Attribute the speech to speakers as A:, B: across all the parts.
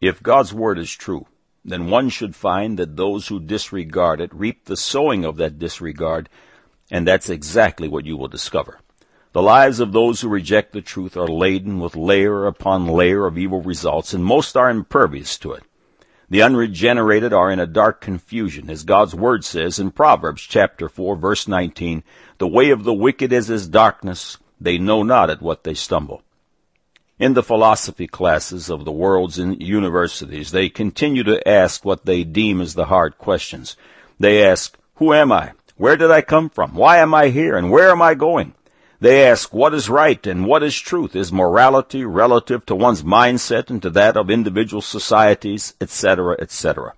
A: If God's word is true, then one should find that those who disregard it reap the sowing of that disregard, and that's exactly what you will discover. The lives of those who reject the truth are laden with layer upon layer of evil results, and most are impervious to it. The unregenerated are in a dark confusion, as God's word says in Proverbs chapter 4 verse 19, the way of the wicked is as darkness, they know not at what they stumble. In the philosophy classes of the world's universities, they continue to ask what they deem as the hard questions. They ask, who am I? Where did I come from? Why am I here? And where am I going? They ask what is right and what is truth? Is morality relative to one's mindset and to that of individual societies, etc., etc.?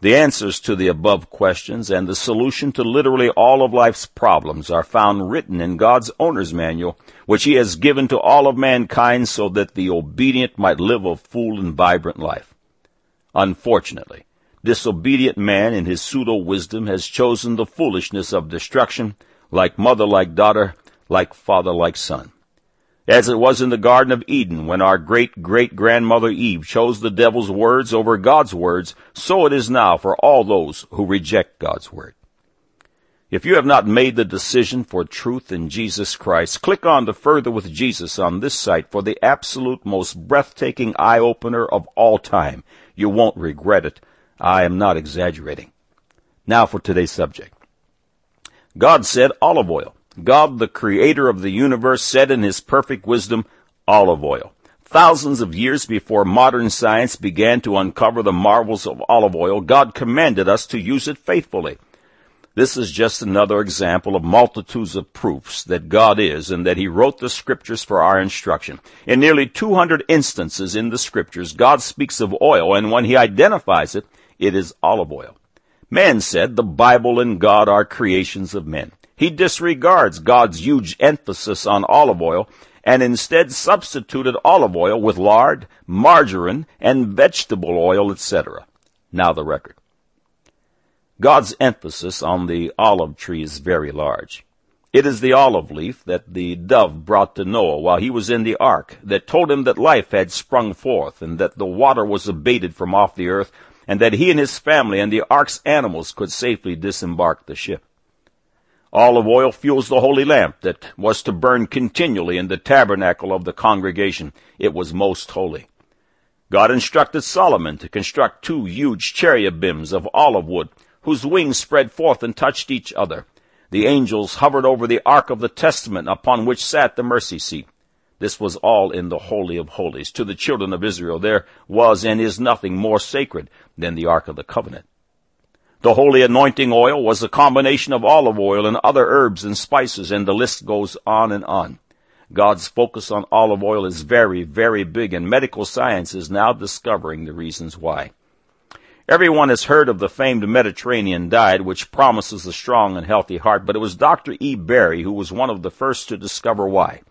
A: The answers to the above questions and the solution to literally all of life's problems are found written in God's owner's manual, which He has given to all of mankind so that the obedient might live a full and vibrant life. Unfortunately, disobedient man in his pseudo-wisdom has chosen the foolishness of destruction, like mother like daughter, like father, like son. As it was in the Garden of Eden when our great great grandmother Eve chose the devil's words over God's words, so it is now for all those who reject God's word. If you have not made the decision for truth in Jesus Christ, click on the Further with Jesus on this site for the absolute most breathtaking eye-opener of all time. You won't regret it. I am not exaggerating. Now for today's subject. God said olive oil. God, the creator of the universe, said in his perfect wisdom, olive oil. Thousands of years before modern science began to uncover the marvels of olive oil, God commanded us to use it faithfully. This is just another example of multitudes of proofs that God is and that He wrote the scriptures for our instruction. In nearly 200 instances in the scriptures, God speaks of oil and when He identifies it, it is olive oil. Man said the Bible and God are creations of men. He disregards God's huge emphasis on olive oil and instead substituted olive oil with lard, margarine, and vegetable oil, etc. Now the record. God's emphasis on the olive tree is very large. It is the olive leaf that the dove brought to Noah while he was in the ark that told him that life had sprung forth and that the water was abated from off the earth and that he and his family and the ark's animals could safely disembark the ship. Olive oil fuels the holy lamp that was to burn continually in the tabernacle of the congregation. It was most holy. God instructed Solomon to construct two huge cherubims of olive wood, whose wings spread forth and touched each other. The angels hovered over the ark of the testament upon which sat the mercy seat. This was all in the Holy of Holies. To the children of Israel there was and is nothing more sacred than the ark of the covenant. The holy anointing oil was a combination of olive oil and other herbs and spices, and the list goes on and on. God's focus on olive oil is very, very big, and medical science is now discovering the reasons why. Everyone has heard of the famed Mediterranean diet, which promises a strong and healthy heart, but it was Dr. E. Berry who was one of the first to discover why.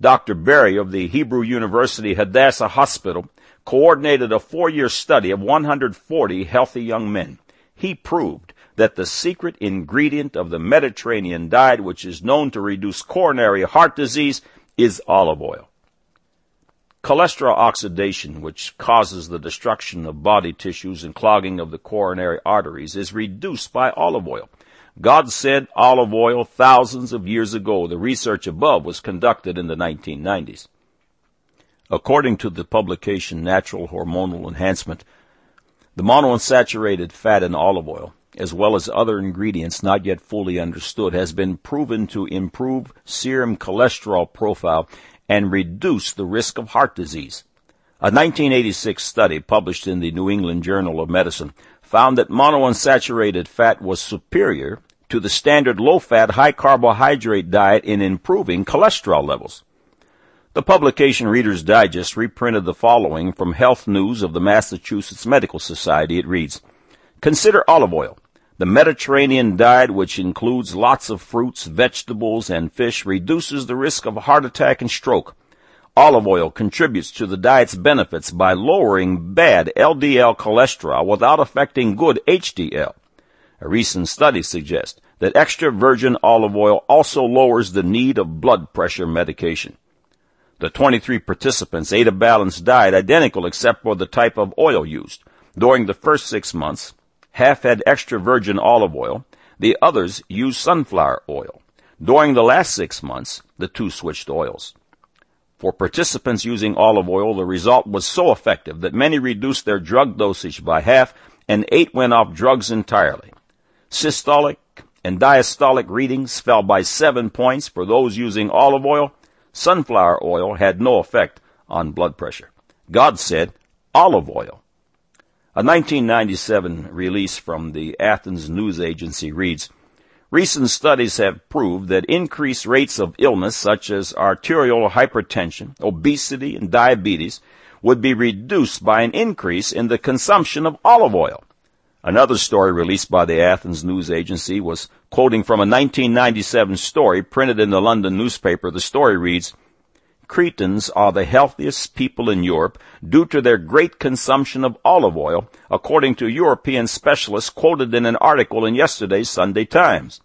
A: Dr. Berry of the Hebrew University Hadassah Hospital coordinated a four-year study of 140 healthy young men he proved that the secret ingredient of the Mediterranean diet, which is known to reduce coronary heart disease, is olive oil. Cholesterol oxidation, which causes the destruction of body tissues and clogging of the coronary arteries, is reduced by olive oil. God said olive oil thousands of years ago. The research above was conducted in the 1990s. According to the publication Natural Hormonal Enhancement, the monounsaturated fat in olive oil, as well as other ingredients not yet fully understood, has been proven to improve serum cholesterol profile and reduce the risk of heart disease. A 1986 study published in the New England Journal of Medicine found that monounsaturated fat was superior to the standard low-fat, high-carbohydrate diet in improving cholesterol levels. The publication Reader's Digest reprinted the following from Health News of the Massachusetts Medical Society. It reads, Consider olive oil. The Mediterranean diet, which includes lots of fruits, vegetables, and fish, reduces the risk of heart attack and stroke. Olive oil contributes to the diet's benefits by lowering bad LDL cholesterol without affecting good HDL. A recent study suggests that extra virgin olive oil also lowers the need of blood pressure medication. The 23 participants ate a balanced diet identical except for the type of oil used. During the first six months, half had extra virgin olive oil, the others used sunflower oil. During the last six months, the two switched oils. For participants using olive oil, the result was so effective that many reduced their drug dosage by half and eight went off drugs entirely. Systolic and diastolic readings fell by seven points for those using olive oil sunflower oil had no effect on blood pressure. God said olive oil. A 1997 release from the Athens News Agency reads, Recent studies have proved that increased rates of illness such as arterial hypertension, obesity, and diabetes would be reduced by an increase in the consumption of olive oil. Another story released by the Athens News Agency was quoting from a 1997 story printed in the London newspaper. The story reads, Cretans are the healthiest people in Europe due to their great consumption of olive oil, according to European specialists quoted in an article in yesterday's Sunday Times.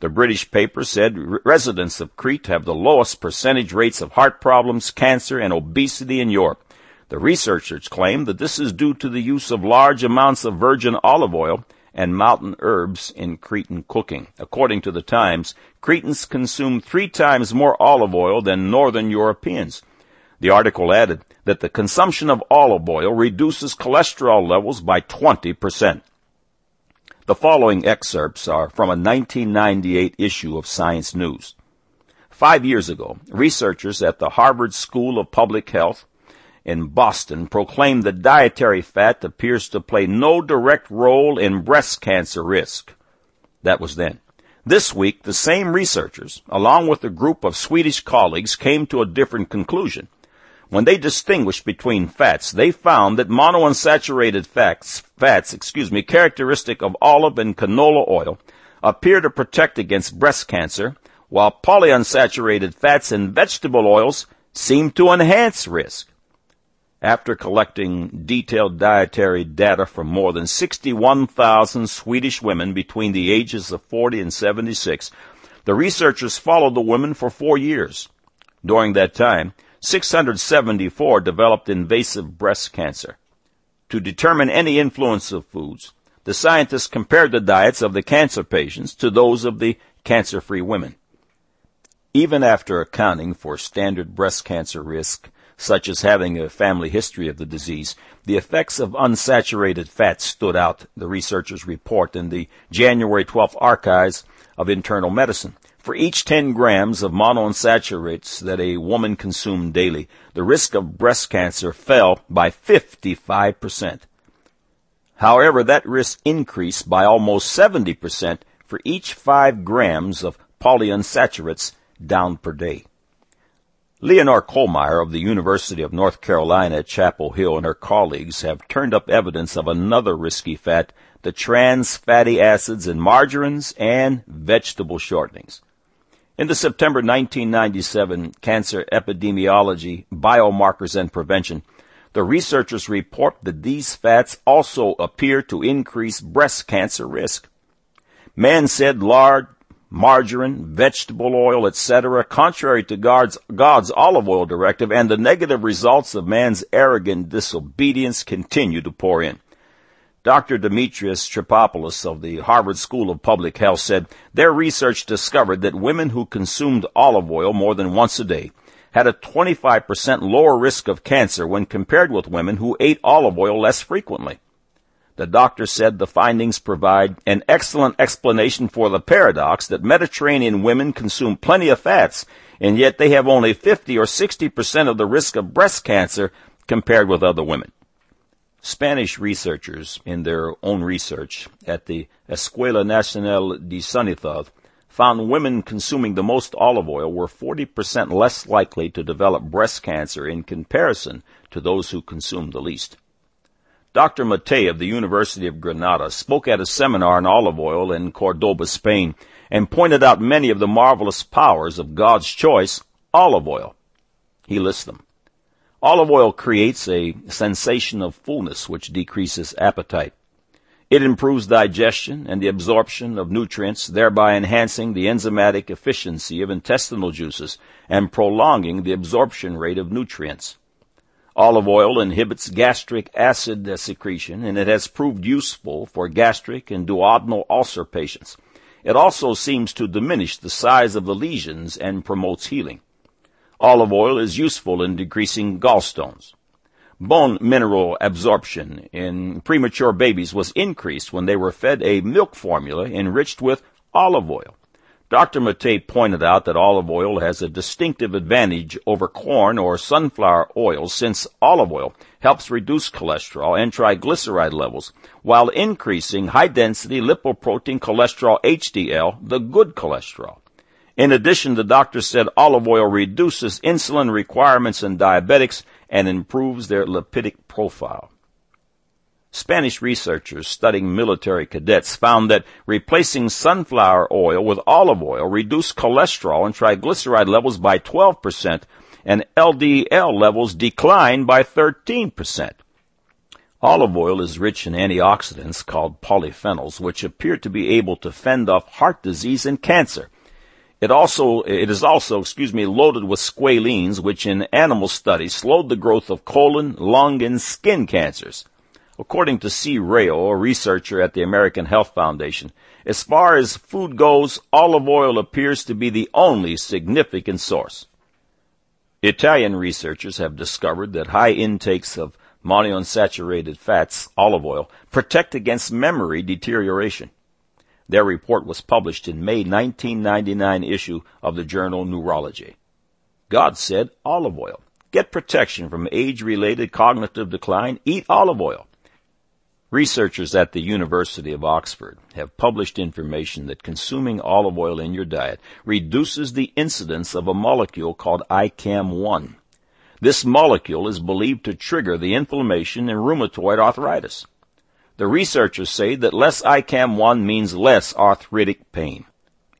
A: The British paper said residents of Crete have the lowest percentage rates of heart problems, cancer, and obesity in Europe. The researchers claim that this is due to the use of large amounts of virgin olive oil and mountain herbs in Cretan cooking. According to the Times, Cretans consume three times more olive oil than Northern Europeans. The article added that the consumption of olive oil reduces cholesterol levels by 20%. The following excerpts are from a 1998 issue of Science News. Five years ago, researchers at the Harvard School of Public Health in Boston proclaimed that dietary fat appears to play no direct role in breast cancer risk. That was then. This week, the same researchers, along with a group of Swedish colleagues, came to a different conclusion. When they distinguished between fats, they found that monounsaturated fats, fats, excuse me, characteristic of olive and canola oil, appear to protect against breast cancer, while polyunsaturated fats and vegetable oils seem to enhance risk. After collecting detailed dietary data from more than 61,000 Swedish women between the ages of 40 and 76, the researchers followed the women for four years. During that time, 674 developed invasive breast cancer. To determine any influence of foods, the scientists compared the diets of the cancer patients to those of the cancer-free women. Even after accounting for standard breast cancer risk, such as having a family history of the disease. The effects of unsaturated fat stood out, the researchers report in the January 12th archives of internal medicine. For each 10 grams of monounsaturates that a woman consumed daily, the risk of breast cancer fell by 55%. However, that risk increased by almost 70% for each 5 grams of polyunsaturates down per day. Leonore Kohlmeier of the University of North Carolina at Chapel Hill and her colleagues have turned up evidence of another risky fat, the trans fatty acids in margarines and vegetable shortenings. In the September 1997 Cancer Epidemiology, Biomarkers and Prevention, the researchers report that these fats also appear to increase breast cancer risk. Man said lard, margarine, vegetable oil, etc., contrary to God's, God's olive oil directive, and the negative results of man's arrogant disobedience continue to pour in. Dr. Demetrius Trichopoulos of the Harvard School of Public Health said their research discovered that women who consumed olive oil more than once a day had a 25% lower risk of cancer when compared with women who ate olive oil less frequently. The doctor said the findings provide an excellent explanation for the paradox that Mediterranean women consume plenty of fats, and yet they have only 50 or 60% of the risk of breast cancer compared with other women. Spanish researchers, in their own research at the Escuela Nacional de Sanidad, found women consuming the most olive oil were 40% less likely to develop breast cancer in comparison to those who consumed the least. Dr. Matei of the University of Granada spoke at a seminar on olive oil in Cordoba, Spain, and pointed out many of the marvelous powers of God's choice, olive oil. He lists them. Olive oil creates a sensation of fullness which decreases appetite. It improves digestion and the absorption of nutrients, thereby enhancing the enzymatic efficiency of intestinal juices and prolonging the absorption rate of nutrients. Olive oil inhibits gastric acid secretion and it has proved useful for gastric and duodenal ulcer patients. It also seems to diminish the size of the lesions and promotes healing. Olive oil is useful in decreasing gallstones. Bone mineral absorption in premature babies was increased when they were fed a milk formula enriched with olive oil. Dr. Mattei pointed out that olive oil has a distinctive advantage over corn or sunflower oil since olive oil helps reduce cholesterol and triglyceride levels while increasing high density lipoprotein cholesterol HDL, the good cholesterol. In addition, the doctor said olive oil reduces insulin requirements in diabetics and improves their lipidic profile. Spanish researchers studying military cadets found that replacing sunflower oil with olive oil reduced cholesterol and triglyceride levels by 12% and LDL levels declined by 13%. Olive oil is rich in antioxidants called polyphenols, which appear to be able to fend off heart disease and cancer. It also, it is also, excuse me, loaded with squalene, which in animal studies slowed the growth of colon, lung, and skin cancers. According to C. Rao, a researcher at the American Health Foundation, as far as food goes, olive oil appears to be the only significant source. Italian researchers have discovered that high intakes of monounsaturated fats, olive oil, protect against memory deterioration. Their report was published in May 1999 issue of the journal Neurology. God said olive oil. Get protection from age-related cognitive decline. Eat olive oil. Researchers at the University of Oxford have published information that consuming olive oil in your diet reduces the incidence of a molecule called ICAM-1. This molecule is believed to trigger the inflammation in rheumatoid arthritis. The researchers say that less ICAM-1 means less arthritic pain.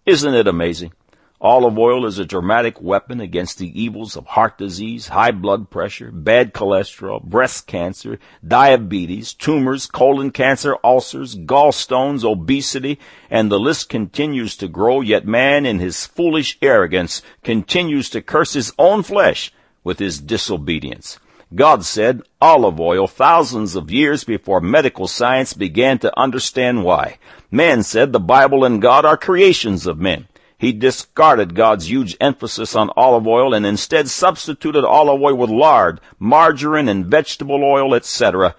A: Isn't it amazing? Olive oil is a dramatic weapon against the evils of heart disease, high blood pressure, bad cholesterol, breast cancer, diabetes, tumors, colon cancer, ulcers, gallstones, obesity, and the list continues to grow, yet man in his foolish arrogance continues to curse his own flesh with his disobedience. God said olive oil thousands of years before medical science began to understand why. Man said the Bible and God are creations of men. He discarded God's huge emphasis on olive oil and instead substituted olive oil with lard, margarine, and vegetable oil, etc.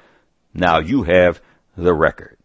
A: Now you have the record.